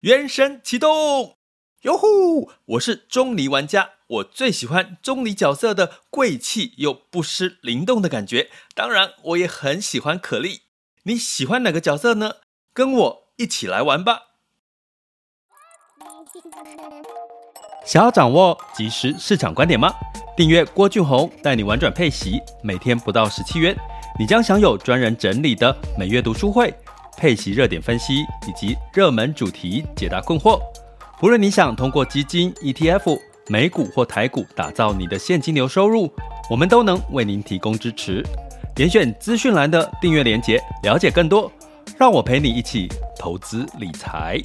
原神启动，哟呼！我是钟离玩家，我最喜欢钟离角色的贵气又不失灵动的感觉。当然，我也很喜欢可莉。你喜欢哪个角色呢？跟我一起来玩吧！想要掌握即时市场观点吗？订阅郭俊宏带你玩转配息，每天不到十七元，你将享有专人整理的每月读书会。配息热点分析以及热门主题解答困惑。无论你想通过基金、ETF、美股或台股打造你的现金流收入，我们都能为您提供支持。点选资讯栏的订阅连结，了解更多。让我陪你一起投资理财。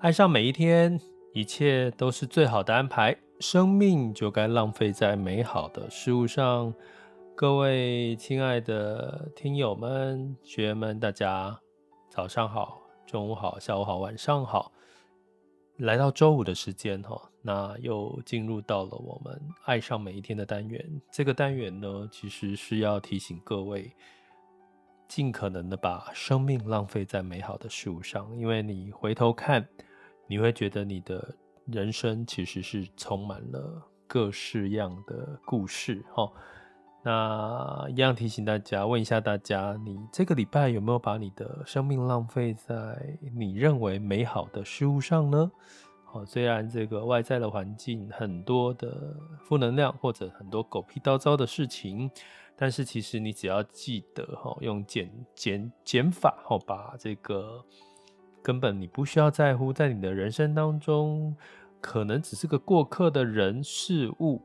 爱上每一天，一切都是最好的安排。生命就该浪费在美好的事物上。各位亲爱的听友们、学员们，大家早上好、中午好、下午好、晚上好。来到周五的时间哈，那又进入到了我们爱上每一天的单元。这个单元呢，其实是要提醒各位，尽可能的把生命浪费在美好的事物上，因为你回头看，你会觉得你的。人生其实是充满了各式样的故事，哈。那一样提醒大家，问一下大家，你这个礼拜有没有把你的生命浪费在你认为美好的事物上呢？哦，虽然这个外在的环境很多的负能量，或者很多狗屁倒灶的事情，但是其实你只要记得，哈，用减减减法，哈，把这个根本你不需要在乎，在你的人生当中。可能只是个过客的人事物，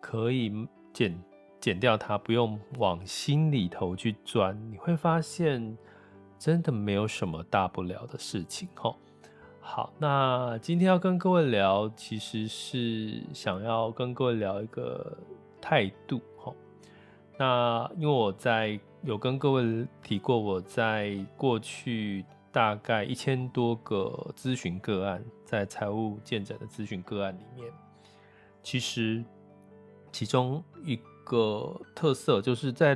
可以减剪掉它，不用往心里头去钻。你会发现，真的没有什么大不了的事情。吼，好，那今天要跟各位聊，其实是想要跟各位聊一个态度。吼，那因为我在有跟各位提过，我在过去。大概一千多个咨询个案，在财务健诊的咨询个案里面，其实其中一个特色就是在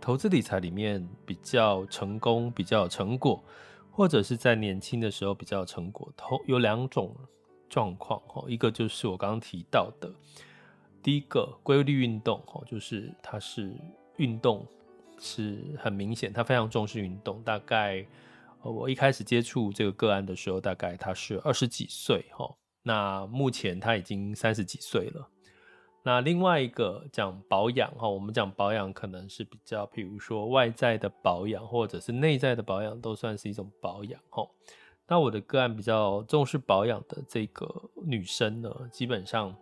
投资理财里面比较成功、比较有成果，或者是在年轻的时候比较有成果，投有两种状况哈，一个就是我刚刚提到的，第一个规律运动哈，就是他是运动是很明显，他非常重视运动，大概。我一开始接触这个个案的时候，大概他是二十几岁哈，那目前他已经三十几岁了。那另外一个讲保养哈，我们讲保养可能是比较，譬如说外在的保养或者是内在的保养，都算是一种保养哈。那我的个案比较重视保养的这个女生呢，基本上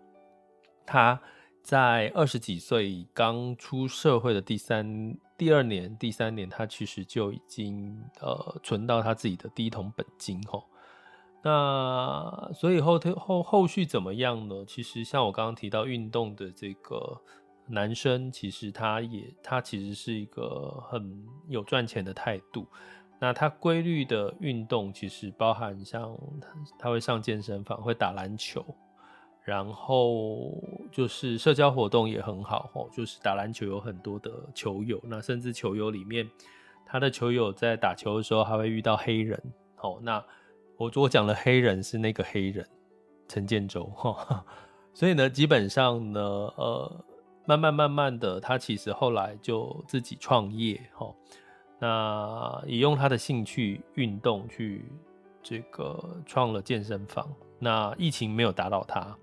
她在二十几岁刚出社会的第三。第二年、第三年，她其实就已经呃存到她自己的第一桶本金吼。那所以后后后续怎么样呢？其实像我刚刚提到运动的这个男生，其实他也他其实是一个很有赚钱的态度。那他规律的运动，其实包含像他他会上健身房，会打篮球。然后就是社交活动也很好哦，就是打篮球有很多的球友，那甚至球友里面，他的球友在打球的时候还会遇到黑人，好，那我我讲的黑人是那个黑人陈建州哈，所以呢，基本上呢，呃，慢慢慢慢的，他其实后来就自己创业哈，那也用他的兴趣运动去这个创了健身房。那疫情没有打扰他，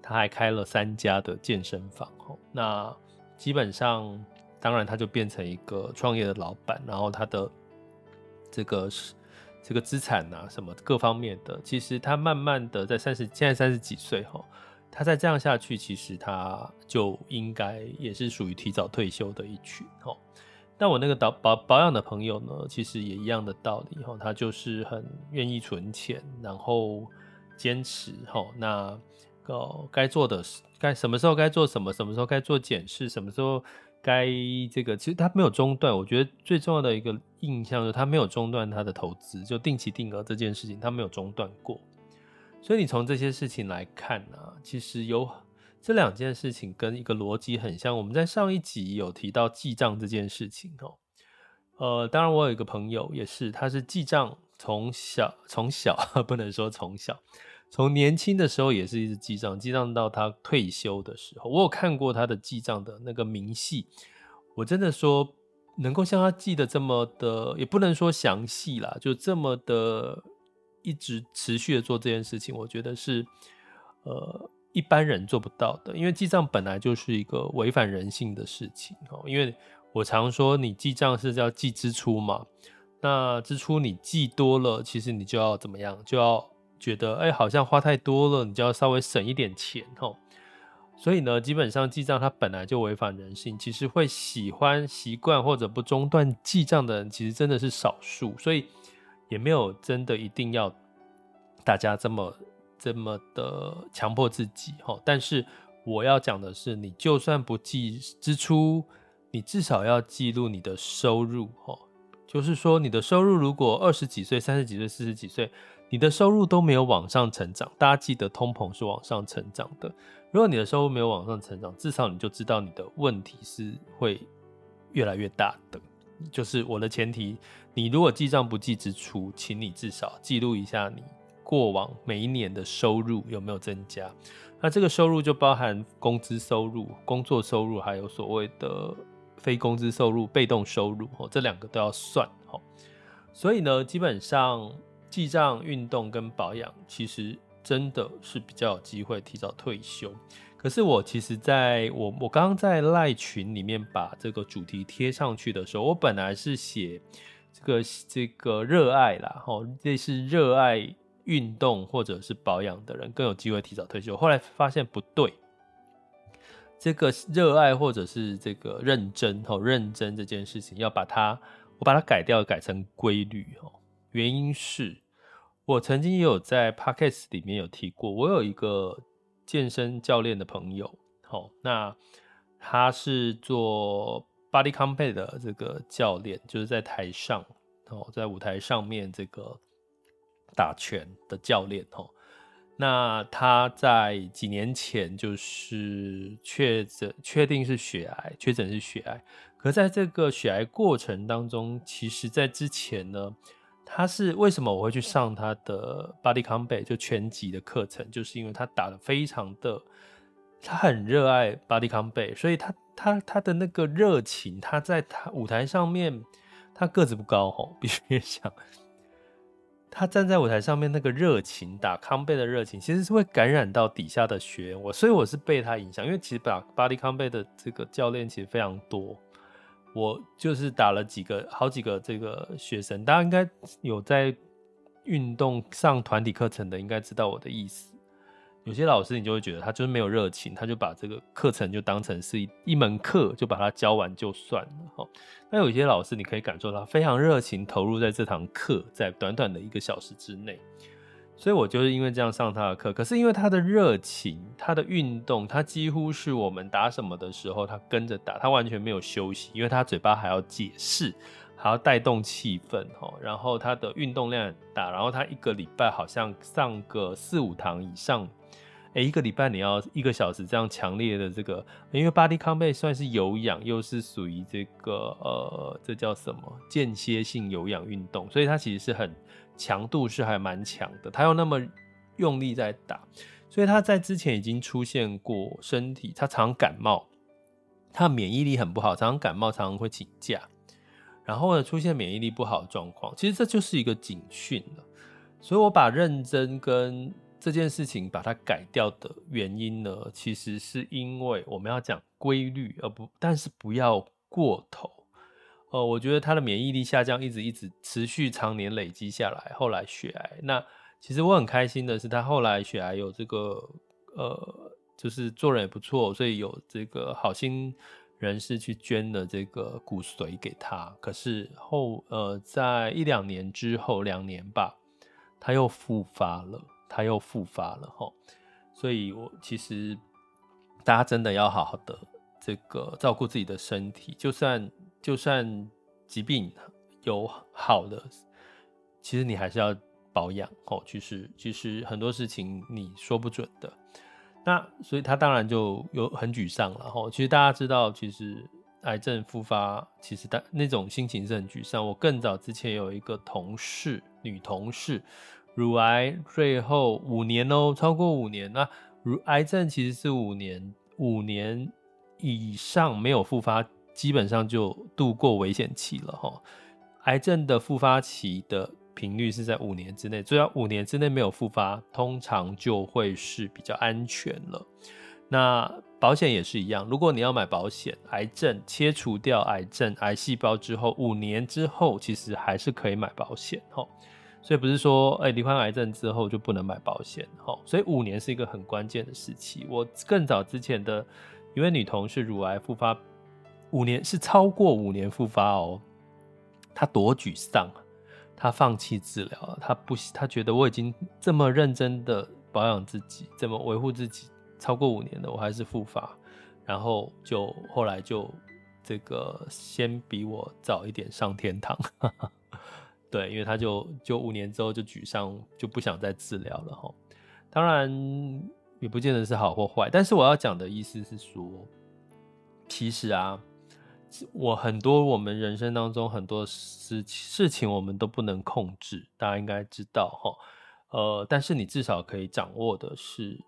他还开了三家的健身房。那基本上，当然他就变成一个创业的老板，然后他的这个是这个资产啊，什么各方面的，其实他慢慢的在三十，现在三十几岁哈，他再这样下去，其实他就应该也是属于提早退休的一群哈。但我那个保保保养的朋友呢，其实也一样的道理哈，他就是很愿意存钱，然后。坚持吼，那哦该做的该什么时候该做什么，什么时候该做检视，什么时候该这个，其实他没有中断。我觉得最重要的一个印象是，他没有中断他的投资，就定期定额这件事情，他没有中断过。所以你从这些事情来看呢、啊，其实有这两件事情跟一个逻辑很像。我们在上一集有提到记账这件事情哦，呃，当然我有一个朋友也是，他是记账，从小从小 不能说从小，从年轻的时候也是一直记账，记账到他退休的时候，我有看过他的记账的那个明细，我真的说能够像他记得这么的，也不能说详细啦，就这么的一直持续的做这件事情，我觉得是呃。一般人做不到的，因为记账本来就是一个违反人性的事情哦。因为我常说，你记账是要记支出嘛，那支出你记多了，其实你就要怎么样？就要觉得哎、好像花太多了，你就要稍微省一点钱哦。所以呢，基本上记账它本来就违反人性，其实会喜欢习惯或者不中断记账的人，其实真的是少数，所以也没有真的一定要大家这么。这么的强迫自己哈，但是我要讲的是，你就算不记支出，你至少要记录你的收入哈。就是说，你的收入如果二十几岁、三十几岁、四十几岁，你的收入都没有往上成长，大家记得通膨是往上成长的。如果你的收入没有往上成长，至少你就知道你的问题是会越来越大的。就是我的前提，你如果记账不记支出，请你至少记录一下你。过往每一年的收入有没有增加？那这个收入就包含工资收入、工作收入，还有所谓的非工资收入、被动收入哦，这两个都要算哦。所以呢，基本上记账、运动跟保养，其实真的是比较有机会提早退休。可是我其实在我我刚刚在赖群里面把这个主题贴上去的时候，我本来是写这个这个热爱啦，吼，这是热爱。运动或者是保养的人更有机会提早退休。后来发现不对，这个热爱或者是这个认真哦，认真这件事情要把它，我把它改掉，改成规律哦。原因是我曾经也有在 Podcast 里面有提过，我有一个健身教练的朋友，好，那他是做 Body Combat 的这个教练，就是在台上哦，在舞台上面这个。打拳的教练哦，那他在几年前就是确诊，确定是血癌，确诊是血癌。可在这个血癌过程当中，其实在之前呢，他是为什么我会去上他的 Body Combat 就拳击的课程，就是因为他打得非常的，他很热爱 Body Combat，所以他他他的那个热情，他在他舞台上面，他个子不高哦，必须想。他站在舞台上面那个热情，打康贝的热情，其实是会感染到底下的学员。我所以我是被他影响，因为其实打 Body Combat 的这个教练其实非常多。我就是打了几个，好几个这个学生，大家应该有在运动上团体课程的，应该知道我的意思。有些老师你就会觉得他就是没有热情，他就把这个课程就当成是一门课，就把它教完就算了哈。那有些老师你可以感受到非常热情投入在这堂课，在短短的一个小时之内。所以我就是因为这样上他的课，可是因为他的热情，他的运动，他几乎是我们打什么的时候，他跟着打，他完全没有休息，因为他嘴巴还要解释，还要带动气氛哈。然后他的运动量很大，然后他一个礼拜好像上个四五堂以上。诶，一个礼拜你要一个小时这样强烈的这个，因为 Body Combat 算是有氧，又是属于这个呃，这叫什么间歇性有氧运动，所以它其实是很强度是还蛮强的。他又那么用力在打，所以他在之前已经出现过身体，他常感冒，他免疫力很不好，常常感冒，常常会请假，然后呢出现免疫力不好的状况，其实这就是一个警讯了。所以我把认真跟这件事情把它改掉的原因呢，其实是因为我们要讲规律，而不，但是不要过头。呃，我觉得他的免疫力下降，一直一直持续常年累积下来，后来血癌。那其实我很开心的是，他后来血癌有这个，呃，就是做人也不错，所以有这个好心人士去捐了这个骨髓给他。可是后，呃，在一两年之后，两年吧，他又复发了。他又复发了哈，所以我其实大家真的要好好的这个照顾自己的身体，就算就算疾病有好的，其实你还是要保养哦。其实其实很多事情你说不准的，那所以他当然就有很沮丧了哈。其实大家知道，其实癌症复发，其实的那种心情是很沮丧。我更早之前有一个同事，女同事，乳癌最后五年哦，超过五年。那乳癌症其实是五年，五年以上没有复发，基本上就度过危险期了哈。癌症的复发期的频率是在五年之内，只要五年之内没有复发，通常就会是比较安全了。那保险也是一样，如果你要买保险，癌症切除掉癌症癌细胞之后，五年之后其实还是可以买保险哈。所以不是说，哎，罹患癌症之后就不能买保险哈。所以五年是一个很关键的时期。我更早之前的一位女同事乳癌复发，五年是超过五年复发哦。他多沮丧，啊！他放弃治疗了，她不，他觉得我已经这么认真的保养自己，这么维护自己。超过五年了我还是复发，然后就后来就这个先比我早一点上天堂，对，因为他就就五年之后就沮丧，就不想再治疗了哈。当然也不见得是好或坏，但是我要讲的意思是说，其实啊，我很多我们人生当中很多事事情我们都不能控制，大家应该知道哈。呃，但是你至少可以掌握的是。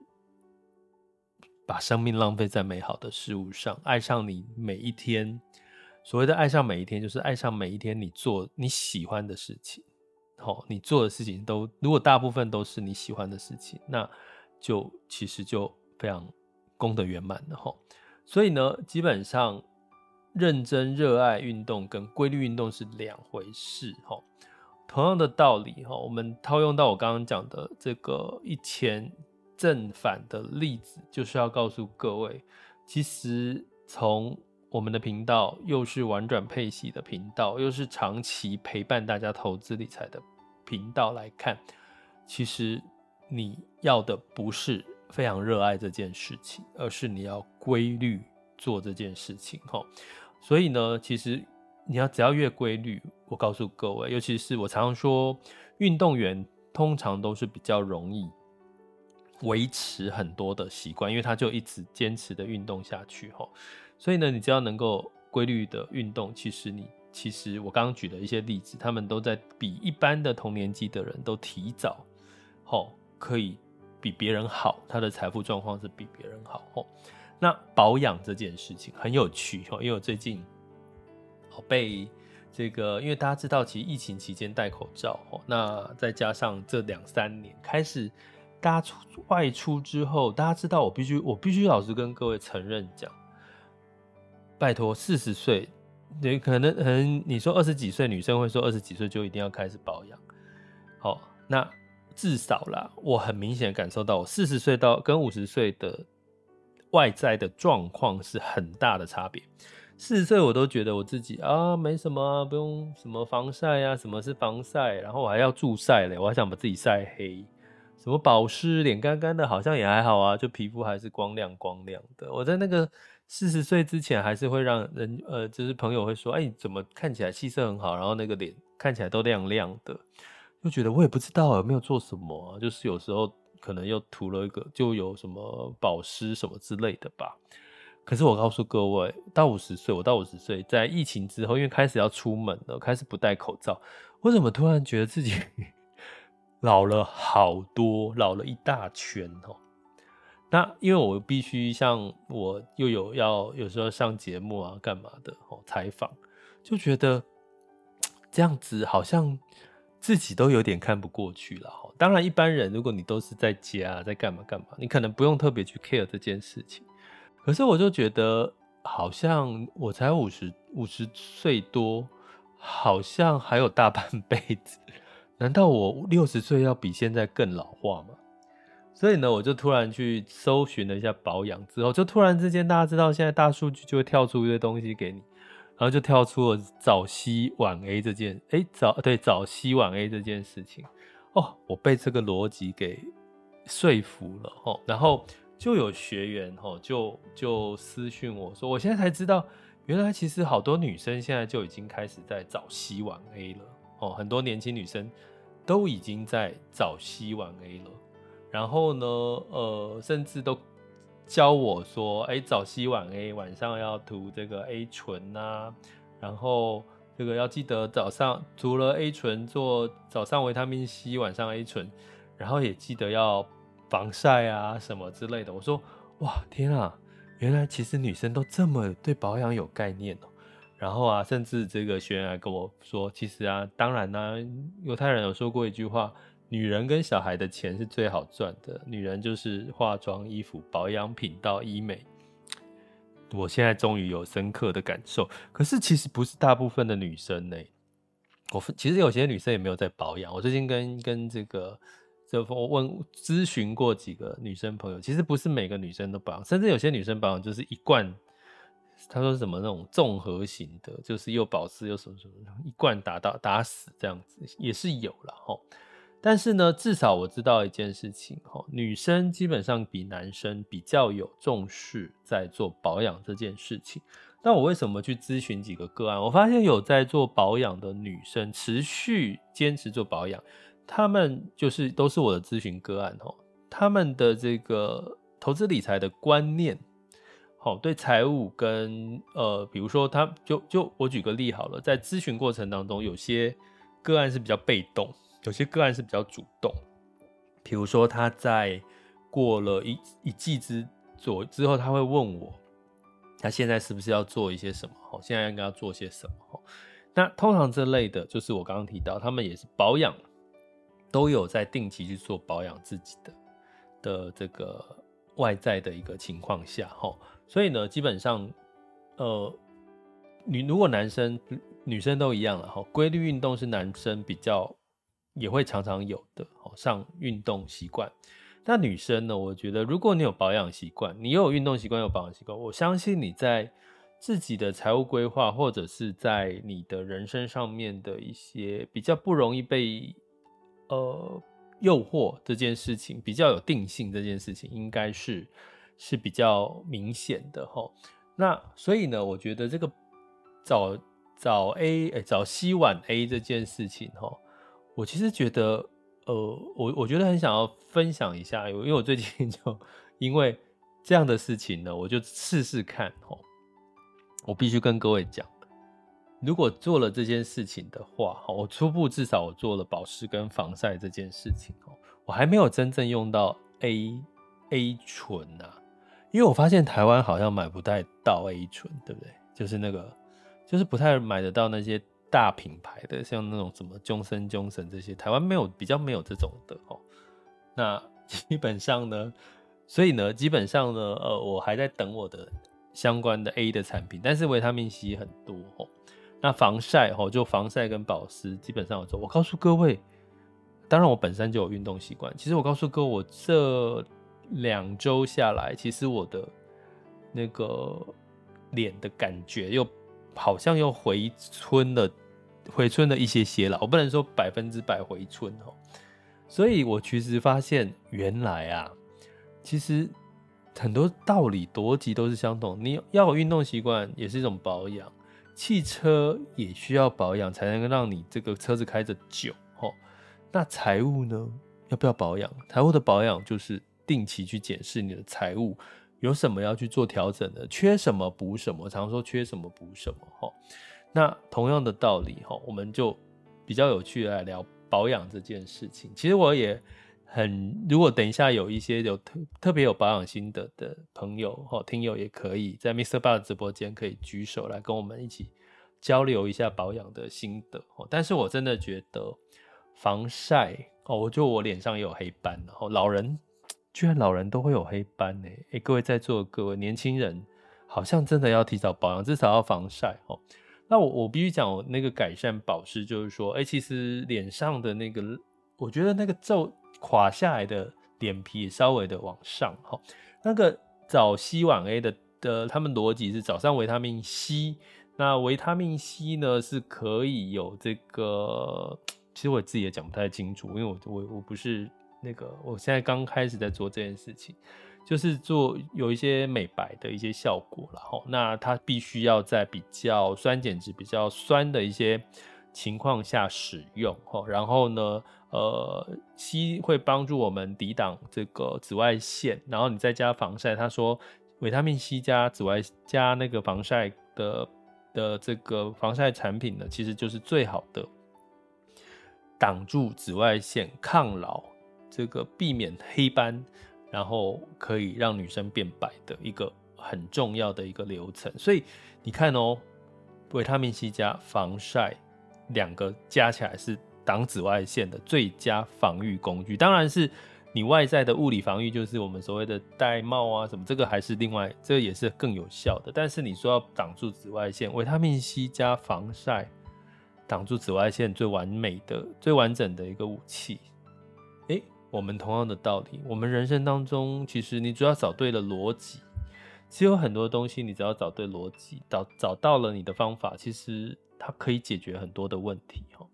把生命浪费在美好的事物上，爱上你每一天。所谓的爱上每一天，就是爱上每一天你做你喜欢的事情。好，你做的事情都如果大部分都是你喜欢的事情，那就其实就非常功德圆满了哈。所以呢，基本上认真热爱运动跟规律运动是两回事哈。同样的道理哈，我们套用到我刚刚讲的这个一千。正反的例子就是要告诉各位，其实从我们的频道，又是玩转配息的频道，又是长期陪伴大家投资理财的频道来看，其实你要的不是非常热爱这件事情，而是你要规律做这件事情。哈，所以呢，其实你要只要越规律，我告诉各位，尤其是我常常说，运动员通常都是比较容易。维持很多的习惯，因为他就一直坚持的运动下去吼，所以呢，你只要能够规律的运动，其实你其实我刚刚举的一些例子，他们都在比一般的同年纪的人都提早吼，可以比别人好，他的财富状况是比别人好吼。那保养这件事情很有趣哦，因为我最近被这个，因为大家知道，其实疫情期间戴口罩哦，那再加上这两三年开始。大家出外出之后，大家知道我必须，我必须老实跟各位承认讲，拜托，四十岁，你可能可能你说二十几岁女生会说二十几岁就一定要开始保养，好，那至少啦，我很明显感受到我四十岁到跟五十岁的外在的状况是很大的差别。四十岁我都觉得我自己啊没什么啊，不用什么防晒啊，什么是防晒，然后我还要助晒嘞，我还想把自己晒黑。什么保湿，脸干干的，好像也还好啊，就皮肤还是光亮光亮的。我在那个四十岁之前，还是会让人呃，就是朋友会说，哎、怎么看起来气色很好，然后那个脸看起来都亮亮的，就觉得我也不知道有没有做什么、啊，就是有时候可能又涂了一个，就有什么保湿什么之类的吧。可是我告诉各位，到五十岁，我到五十岁，在疫情之后，因为开始要出门了，开始不戴口罩，我怎么突然觉得自己？老了好多，老了一大圈哦。那因为我必须像我又有要有时候上节目啊，干嘛的哦，采访就觉得 这样子好像自己都有点看不过去了哈。当然，一般人如果你都是在家在干嘛干嘛，你可能不用特别去 care 这件事情。可是我就觉得好像我才五十五十岁多，好像还有大半辈子。难道我六十岁要比现在更老化吗？所以呢，我就突然去搜寻了一下保养之后，就突然之间，大家知道现在大数据就会跳出一堆东西给你，然后就跳出了早 C 晚 A 这件，哎、早对早 C 晚 A 这件事情，哦，我被这个逻辑给说服了哦，然后就有学员哦，就就私讯我说，我现在才知道，原来其实好多女生现在就已经开始在早 C 晚 A 了哦，很多年轻女生。都已经在早 C 晚 A 了，然后呢，呃，甚至都教我说，哎、早 C 晚 A，晚上要涂这个 A 醇啊，然后这个要记得早上涂了 A 醇做早上维他命 C，晚上 A 醇，然后也记得要防晒啊什么之类的。我说，哇，天啊，原来其实女生都这么对保养有概念哦。然后啊，甚至这个学员还跟我说，其实啊，当然呢、啊，犹太人有说过一句话。女人跟小孩的钱是最好赚的，女人就是化妆、衣服、保养品到医美。我现在终于有深刻的感受，可是其实不是大部分的女生呢。我其实有些女生也没有在保养。我最近跟跟这个这我问咨询过几个女生朋友，其实不是每个女生都保养，甚至有些女生保养就是一贯，她说什么那种综合型的，就是又保湿又什么什么，一贯打到打死这样子也是有了齁。但是呢，至少我知道一件事情哈，女生基本上比男生比较有重视在做保养这件事情。那我为什么去咨询几个个案？我发现有在做保养的女生持续坚持做保养，她们就是都是我的咨询个案哦。她们的这个投资理财的观念，好，对财务跟呃，比如说她就就我举个例好了，在咨询过程当中，有些个案是比较被动。有些个案是比较主动，比如说他在过了一一季之左之后，他会问我，他现在是不是要做一些什么？哦，现在应该要做些什么？哦，那通常这类的，就是我刚刚提到，他们也是保养，都有在定期去做保养自己的的这个外在的一个情况下，哈，所以呢，基本上，呃，你如果男生女生都一样了，哈，规律运动是男生比较。也会常常有的，上运动习惯。那女生呢？我觉得，如果你有保养习惯，你又有运动习惯，有保养习惯，我相信你在自己的财务规划，或者是在你的人生上面的一些比较不容易被呃诱惑这件事情，比较有定性这件事情，应该是是比较明显的哈。那所以呢，我觉得这个早早 A 哎早 C 晚 A 这件事情哈。我其实觉得，呃，我我觉得很想要分享一下，因为我最近 就因为这样的事情呢，我就试试看哦。我必须跟各位讲，如果做了这件事情的话，我初步至少我做了保湿跟防晒这件事情哦，我还没有真正用到 A A 醇啊，因为我发现台湾好像买不太到 A 醇，对不对？就是那个，就是不太买得到那些。大品牌的，像那种什么 Johnson Johnson 这些，台湾没有，比较没有这种的哦。那 基本上呢，所以呢，基本上呢，呃，我还在等我的相关的 A 的产品，但是维他命 C 很多哦。那防晒哦，就防晒跟保湿，基本上有做。我告诉各位，当然我本身就有运动习惯。其实我告诉各位，我这两周下来，其实我的那个脸的感觉又好像又回春了。回春了一些些了，我不能说百分之百回春哦。所以我其实发现，原来啊，其实很多道理逻辑都是相同。你要有运动习惯，也是一种保养。汽车也需要保养，才能够让你这个车子开着久哦。那财务呢？要不要保养？财务的保养就是定期去检视你的财务有什么要去做调整的，缺什么补什么。常说缺什么补什么哈。那同样的道理哈，我们就比较有趣的来聊保养这件事情。其实我也很，如果等一下有一些有特特别有保养心得的朋友哈，听友也可以在 Mr. Buzz 直播间可以举手来跟我们一起交流一下保养的心得。但是我真的觉得防晒哦，我就我脸上也有黑斑，然后老人居然老人都会有黑斑呢。哎，各位在座各位年轻人，好像真的要提早保养，至少要防晒哦。那我我必须讲，那个改善保湿，就是说，哎、其实脸上的那个，我觉得那个皱垮下来的脸皮稍微的往上，哈，那个早 C 晚 A 的的，他们逻辑是早上维他命 C，那维他命 C 呢是可以有这个，其实我自己也讲不太清楚，因为我我我不是那个，我现在刚开始在做这件事情。就是做有一些美白的一些效果了哈，那它必须要在比较酸碱值比较酸的一些情况下使用哈，然后呢，呃硒会帮助我们抵挡这个紫外线，然后你再加防晒，他说维他命 C 加紫外加那个防晒的的这个防晒产品呢，其实就是最好的挡住紫外线、抗老、这个避免黑斑，然后可以让女生变白的一个很重要的一个流程。所以你看哦，维他命 C 加防晒两个加起来是挡紫外线的最佳防御工具。当然是你外在的物理防御，就是我们所谓的戴帽啊什么，这个还是另外，这个也是更有效的。但是你说要挡住紫外线，维他命 C 加防晒。挡住紫外线最完美的、最完整的一个武器。我们同样的道理，我们人生当中，其实你只要找对了逻辑，其实有很多东西，你只要找对逻辑，找找到了你的方法，其实它可以解决很多的问题哈。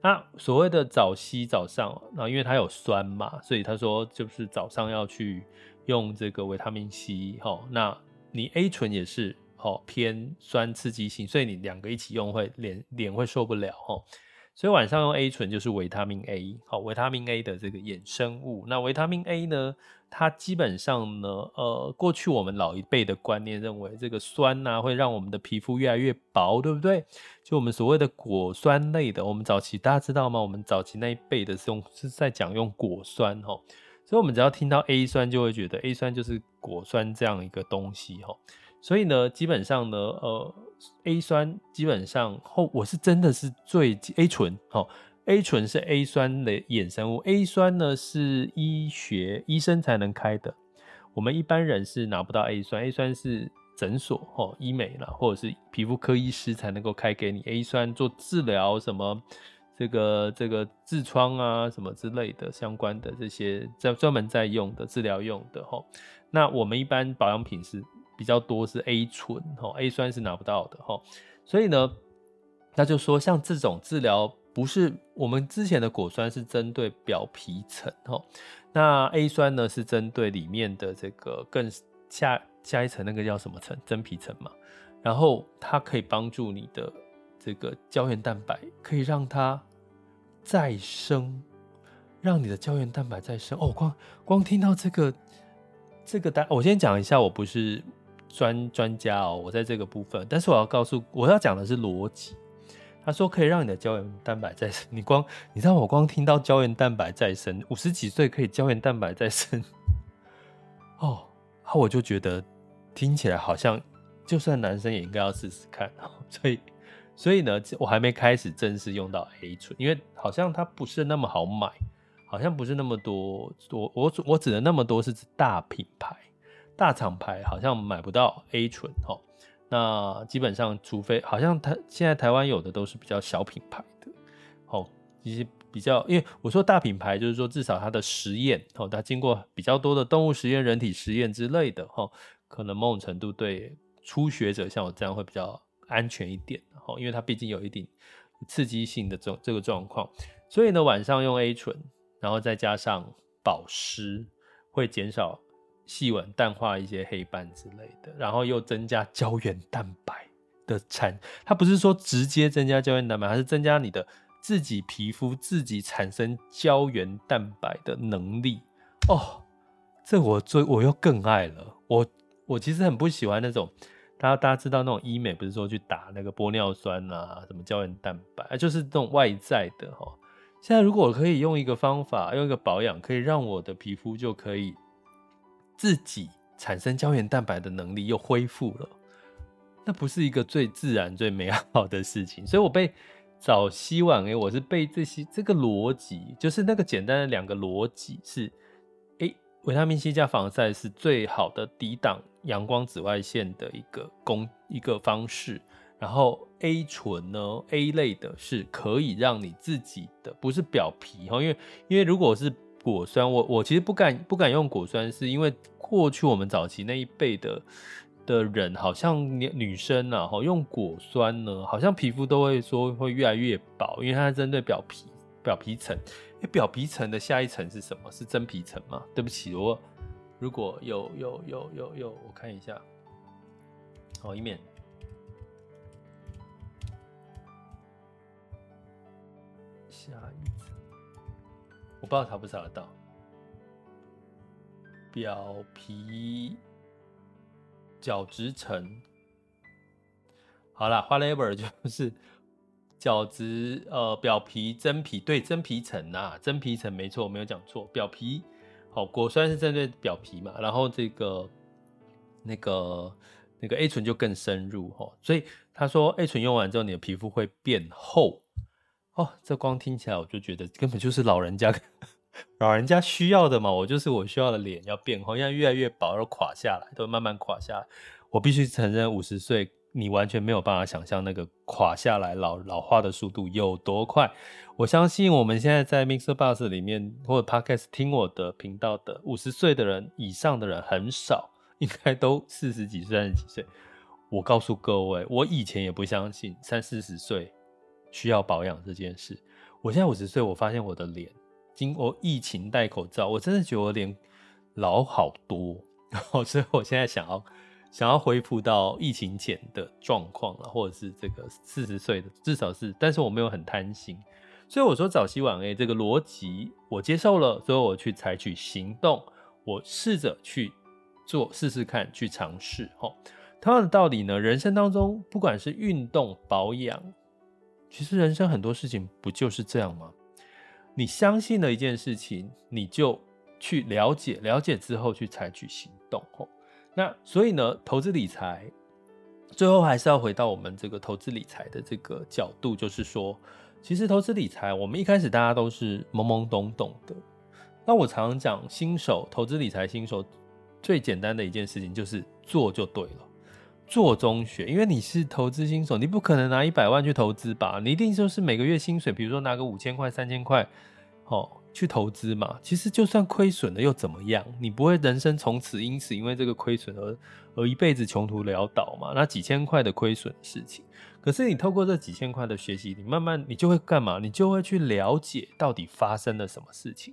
那所谓的早熯早上，那因为它有酸嘛，所以他说就是早上要去用这个维他命 C。哈，那你 A 醇也是。哦，偏酸刺激性，所以你两个一起用会脸脸会受不了哦。所以晚上用 A 醇就是维他命 A，好，维他命 A 的这个衍生物。那维他命 A 呢，它基本上呢，呃，过去我们老一辈的观念认为这个酸呢会让我们的皮肤越来越薄，对不对？就我们所谓的果酸类的，我们早期大家知道吗？我们早期那一辈的是用是在讲用果酸哈，所以我们只要听到 A 酸就会觉得 A 酸就是果酸这样一个东西哈。所以呢，基本上呢，呃，A 酸基本上后，我是真的是最 A 醇，哦，A 醇是 A 酸的衍生物，A 酸呢是医学医生才能开的，我们一般人是拿不到 A 酸，A 酸是诊所哦，医美啦，或者是皮肤科医师才能够开给你 A 酸做治疗，什么这个这个痔疮啊什么之类的相关的这些在专门在用的治疗用的吼，那我们一般保养品是。比较多是 A 醇，A 酸是拿不到的，所以呢，他就说像这种治疗不是我们之前的果酸是针对表皮层，那 A 酸呢是针对里面的这个更下下一层那个叫什么层？真皮层嘛，然后它可以帮助你的这个胶原蛋白可以让它再生，让你的胶原蛋白再生哦，光光听到这个这个单，我先讲一下，我不是。专专家哦，我在这个部分，但是我要告诉，我要讲的是逻辑。他说可以让你的胶原蛋白再生，你光你知道我光听到胶原蛋白再生，五十几岁可以胶原蛋白再生，哦，那我就觉得听起来好像，就算男生也应该要试试看。所以，所以呢，我还没开始正式用到 A 醇，因为好像它不是那么好买，好像不是那么多，我我我指的那么多是指大品牌。大厂牌好像买不到 A 醇哈，那基本上除非好像台现在台湾有的都是比较小品牌的，哦，一些比较，因为我说大品牌就是说至少它的实验哦，它经过比较多的动物实验、人体实验之类的哈，可能某种程度对初学者像我这样会比较安全一点哈，因为它毕竟有一定刺激性的这种这个状况，所以呢晚上用 A 醇，然后再加上保湿会减少。细纹淡化一些黑斑之类的，然后又增加胶原蛋白的产，它不是说直接增加胶原蛋白，它是增加你的自己皮肤自己产生胶原蛋白的能力哦。这我最我又更爱了，我我其实很不喜欢那种，大家大家知道那种医美不是说去打那个玻尿酸啊，什么胶原蛋白，就是这种外在的哈。现在如果可以用一个方法，用一个保养，可以让我的皮肤就可以。自己产生胶原蛋白的能力又恢复了，那不是一个最自然、最美好的事情。所以我被早熯晚 A，我是被这些这个逻辑，就是那个简单的两个逻辑是：诶，维他命 C 加防晒是最好的抵挡阳光紫外线的一个工一个方式。然后 A 醇呢，A 类的是可以让你自己的不是表皮哈，因为因为如果是果酸，我我其实不敢不敢用果酸，是因为过去我们早期那一辈的的人，好像女生啊，用果酸呢，好像皮肤都会说会越来越薄，因为它针对表皮表皮层。哎，表皮层的下一层是什么？是真皮层吗？对不起，我如果有有有有有，我看一下，好，以免下一层。我不知道查不查得到。表皮角质层，好啦，whatever 就是角质呃表皮真皮对真皮层呐，真皮层没错，没有讲错，表皮好果酸是针对表皮嘛，然后这个那个那个 A 醇就更深入哈，所以他说 A 醇用完之后你的皮肤会变厚哦，这光听起来我就觉得根本就是老人家。老人家需要的嘛，我就是我需要的脸要变厚，现在越来越薄而垮下来，都慢慢垮下来。我必须承认，五十岁你完全没有办法想象那个垮下来老老化的速度有多快。我相信我们现在在 MixerBox 里面或者 Podcast 听我的频道的五十岁的人以上的人很少，应该都四十几岁、三十几岁。我告诉各位，我以前也不相信三四十岁需要保养这件事。我现在五十岁，我发现我的脸。经过疫情戴口罩，我真的觉得我脸老好多，然后所以我现在想要想要恢复到疫情前的状况了，或者是这个四十岁的，至少是，但是我没有很贪心，所以我说早 C 晚 A 这个逻辑我接受了，所以我去采取行动，我试着去做试试看，去尝试。哦，同样的道理呢，人生当中不管是运动保养，其实人生很多事情不就是这样吗？你相信的一件事情，你就去了解，了解之后去采取行动。哦那所以呢，投资理财最后还是要回到我们这个投资理财的这个角度，就是说，其实投资理财，我们一开始大家都是懵懵懂懂的。那我常常讲，新手投资理财，新手最简单的一件事情就是做就对了。做中学，因为你是投资新手，你不可能拿一百万去投资吧？你一定就是每个月薪水，比如说拿个五千块、三千块，哦，去投资嘛。其实就算亏损了又怎么样？你不会人生从此因此因为这个亏损而而一辈子穷途潦倒嘛？那几千块的亏损事情，可是你透过这几千块的学习，你慢慢你就会干嘛？你就会去了解到底发生了什么事情。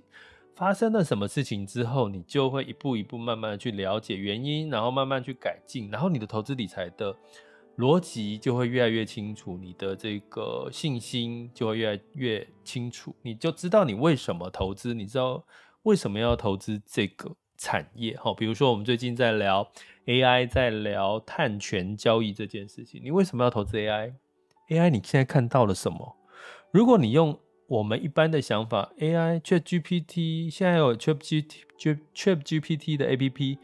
发生了什么事情之后，你就会一步一步慢慢的去了解原因，然后慢慢去改进，然后你的投资理财的逻辑就会越来越清楚，你的这个信心就会越来越清楚，你就知道你为什么投资，你知道为什么要投资这个产业。好，比如说我们最近在聊 AI，在聊碳权交易这件事情，你为什么要投资 AI？AI 你现在看到了什么？如果你用我们一般的想法，AI ChatGPT 现在有 ChatGPT ChatGPT 的 APP，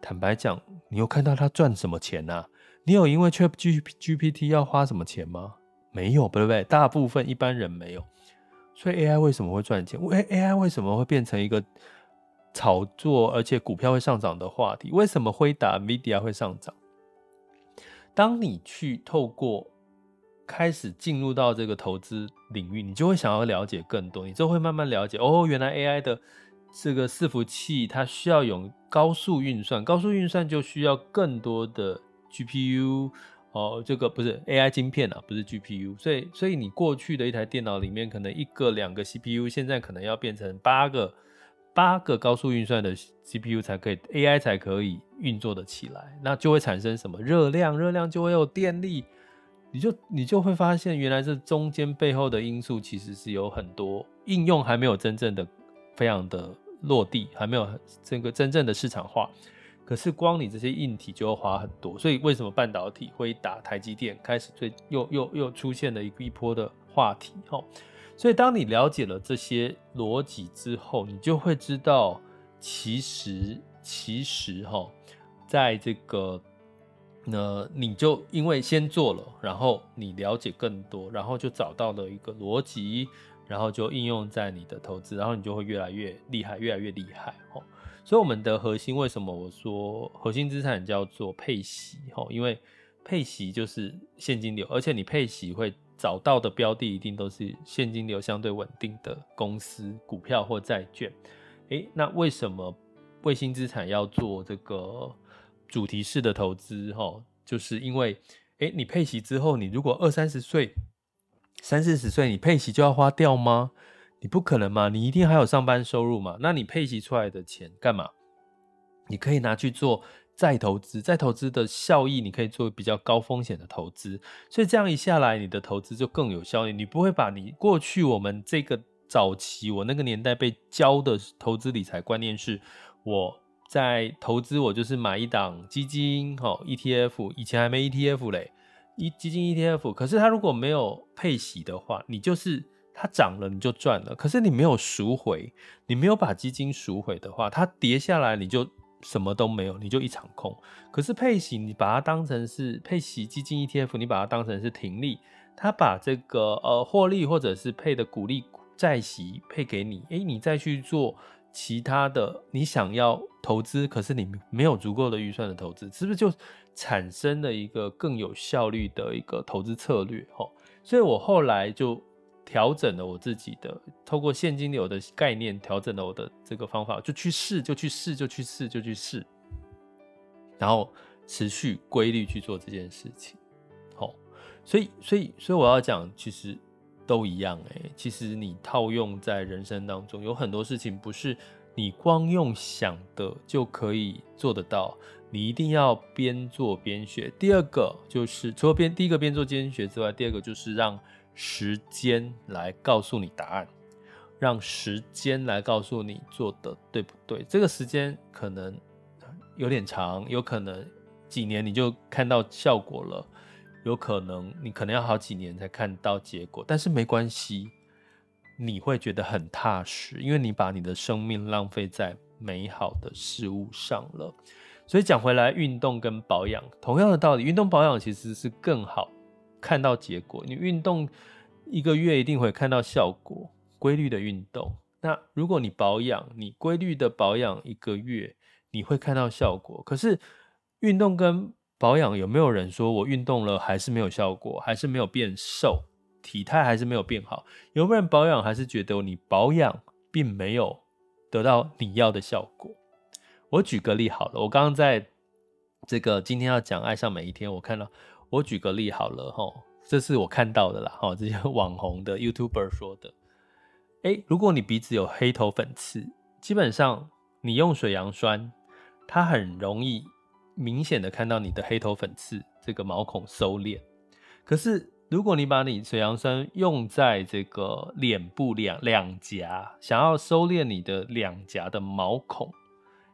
坦白讲，你有看到它赚什么钱啊？你有因为 ChatGPT 要花什么钱吗？没有，不对不对？大部分一般人没有。所以 AI 为什么会赚钱？AI 为什么会变成一个炒作而且股票会上涨的话题？为什么辉达 Media 会上涨？当你去透过开始进入到这个投资领域，你就会想要了解更多，你就会慢慢了解哦，原来 AI 的这个伺服器它需要用高速运算，高速运算就需要更多的 GPU 哦，这个不是 AI 晶片啊，不是 GPU，所以所以你过去的一台电脑里面可能一个两个 CPU，现在可能要变成八个八个高速运算的 CPU 才可以 AI 才可以运作的起来，那就会产生什么热量？热量就会有电力。你就你就会发现，原来这中间背后的因素其实是有很多应用还没有真正的非常的落地，还没有这个真正的市场化。可是光你这些硬体就要花很多，所以为什么半导体会打台积电开始最又又又出现了一一波的话题？哈，所以当你了解了这些逻辑之后，你就会知道，其实其实哈，在这个。那你就因为先做了，然后你了解更多，然后就找到了一个逻辑，然后就应用在你的投资，然后你就会越来越厉害，越来越厉害哦。所以我们的核心为什么我说核心资产叫做配息哦？因为配息就是现金流，而且你配息会找到的标的一定都是现金流相对稳定的公司、股票或债券。诶，那为什么卫星资产要做这个？主题式的投资，哈，就是因为，哎，你配息之后，你如果二三十岁、三四十岁，你配息就要花掉吗？你不可能嘛，你一定还有上班收入嘛。那你配息出来的钱干嘛？你可以拿去做再投资，再投资的效益，你可以做比较高风险的投资。所以这样一下来，你的投资就更有效益。你不会把你过去我们这个早期我那个年代被教的投资理财观念是，我在投资，我就是买一档基金，哈，ETF，以前还没 ETF 嘞，一基金 ETF，可是它如果没有配息的话，你就是它涨了你就赚了，可是你没有赎回，你没有把基金赎回的话，它跌下来你就什么都没有，你就一场空。可是配息，你把它当成是配息基金 ETF，你把它当成是停利。他把这个呃获利或者是配的股利债息配给你，诶，你再去做其他的你想要投资，可是你没有足够的预算的投资，是不是就产生了一个更有效率的一个投资策略？齁，所以我后来就调整了我自己的，透过现金流的概念调整了我的这个方法，就去试，就去试，就去试，就去试，然后持续规律去做这件事情。好所以，所以，所以我要讲，其实都一样欸。其实你套用在人生当中，有很多事情不是你光用想的就可以做得到，你一定要边做边学。第二个就是除了边第一个边做边学之外，第二个就是让时间来告诉你答案，让时间来告诉你做的对不对。这个时间可能有点长，有可能几年你就看到效果了。有可能你可能要好几年才看到结果，但是没关系，你会觉得很踏实，因为你把你的生命浪费在美好的事物上了。所以讲回来，运动跟保养同样的道理，运动保养其实是更好看到结果。你运动一个月一定会看到效果，规律的运动。那如果你保养，你规律的保养一个月，你会看到效果。可是运动跟保养有没有人说我运动了还是没有效果，还是没有变瘦，体态还是没有变好？有没有人保养还是觉得你保养并没有得到你要的效果？我举个例好了，我刚刚在这个今天要讲爱上每一天，我看到我举个例好了哈，这是我看到的啦哈，这些网红的 YouTuber 说的。诶，如果你鼻子有黑头粉刺，基本上你用水杨酸，它很容易。明显的看到你的黑头粉刺，这个毛孔收敛。可是如果你把你水杨酸用在这个脸部两两颊，想要收敛你的两颊的毛孔，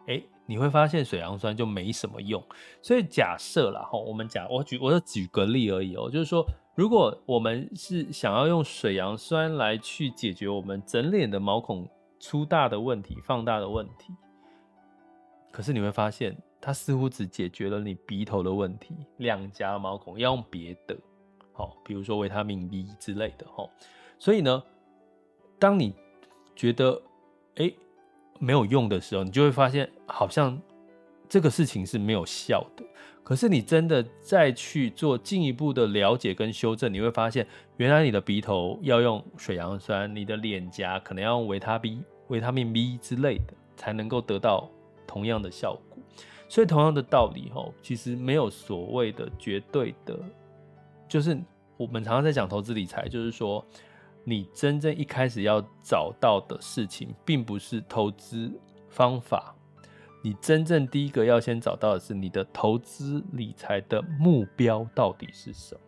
诶，你会发现水杨酸就没什么用。所以假设啦，哈，我们假，我举，我就举个例而已哦，就是说，如果我们是想要用水杨酸来去解决我们整脸的毛孔粗大的问题、放大的问题，可是你会发现。它似乎只解决了你鼻头的问题，两颊毛孔要用别的，好，比如说维他命 B 之类的，哈。所以呢，当你觉得哎没有用的时候，你就会发现好像这个事情是没有效的。可是你真的再去做进一步的了解跟修正，你会发现原来你的鼻头要用水杨酸，你的脸颊可能要用维他 B、维他命 B 之类的，才能够得到同样的效果。所以同样的道理，吼，其实没有所谓的绝对的，就是我们常常在讲投资理财，就是说，你真正一开始要找到的事情，并不是投资方法，你真正第一个要先找到的是你的投资理财的目标到底是什么。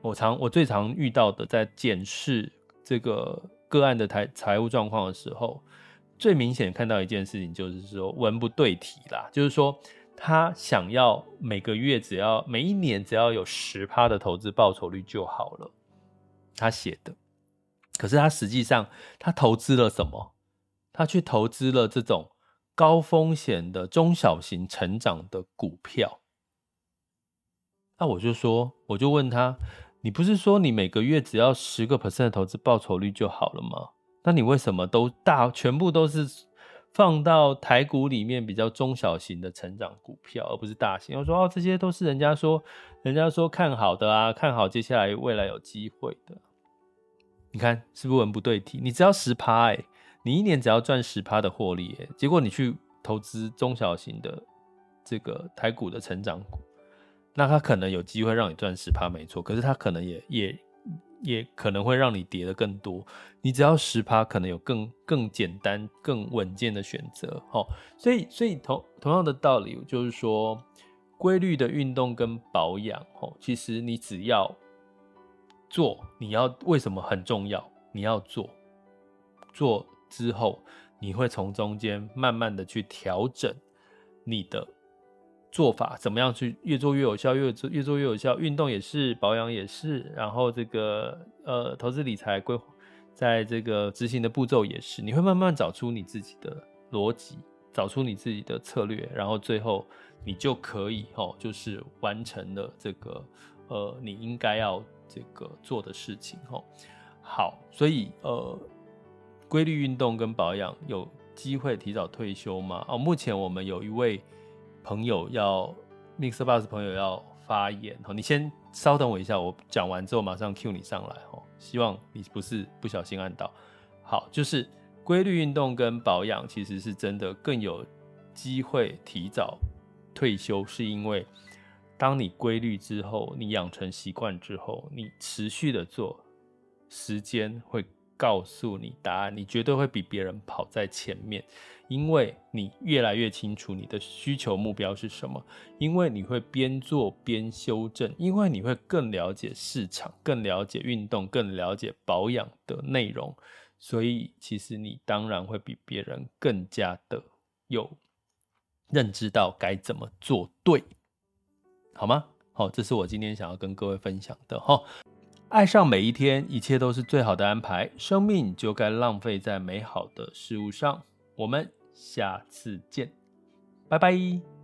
我常我最常遇到的，在检视这个个案的财财务状况的时候。最明显看到一件事情，就是说文不对题啦，就是说他想要每个月只要每一年只要有十趴的投资报酬率就好了，他写的。可是他实际上他投资了什么？他去投资了这种高风险的中小型成长的股票。那我就说，我就问他，你不是说你每个月只要十个 percent 的投资报酬率就好了吗？那你为什么都大全部都是放到台股里面比较中小型的成长股票，而不是大型？我说哦，这些都是人家说人家说看好的啊，看好接下来未来有机会的。你看是不是文不对题？你只要十趴哎，你一年只要赚十趴的获利哎，结果你去投资中小型的这个台股的成长股，那他可能有机会让你赚十趴没错，可是他可能也也。也可能会让你跌的更多。你只要十趴，可能有更更简单、更稳健的选择。哦，所以所以同同样的道理，就是说，规律的运动跟保养，哦，其实你只要做，你要为什么很重要？你要做，做之后，你会从中间慢慢的去调整你的做法，怎么样去越做越有效，越做越做越有效。运动也是，保养也是，然后这个呃投资理财规划，在这个执行的步骤也是，你会慢慢找出你自己的逻辑，找出你自己的策略，然后最后你就可以哦，就是完成了这个呃你应该要这个做的事情哦。好，所以呃，规律运动跟保养有机会提早退休吗？哦，目前我们有一位朋友要 Mixer Bus 朋友要发言，哦，你先稍等我一下，我讲完之后马上 cue 你上来哦。希望你不是不小心按到。好，就是规律运动跟保养其实是真的更有机会提早退休，是因为当你规律之后，你养成习惯之后，你持续的做。时间会告诉你答案，你绝对会比别人跑在前面，因为你越来越清楚你的需求目标是什么，因为你会边做边修正，因为你会更了解市场，更了解运动，更了解保养的内容，所以其实你当然会比别人更加的有认知到该怎么做对，好吗？好，这是我今天想要跟各位分享的哈。爱上每一天，一切都是最好的安排。生命就该浪费在美好的事物上。我们下次见，拜拜。